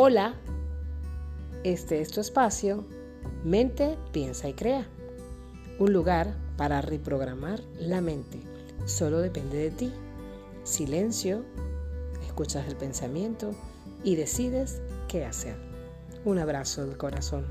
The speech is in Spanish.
Hola, este es tu espacio, mente, piensa y crea. Un lugar para reprogramar la mente. Solo depende de ti. Silencio, escuchas el pensamiento y decides qué hacer. Un abrazo del corazón.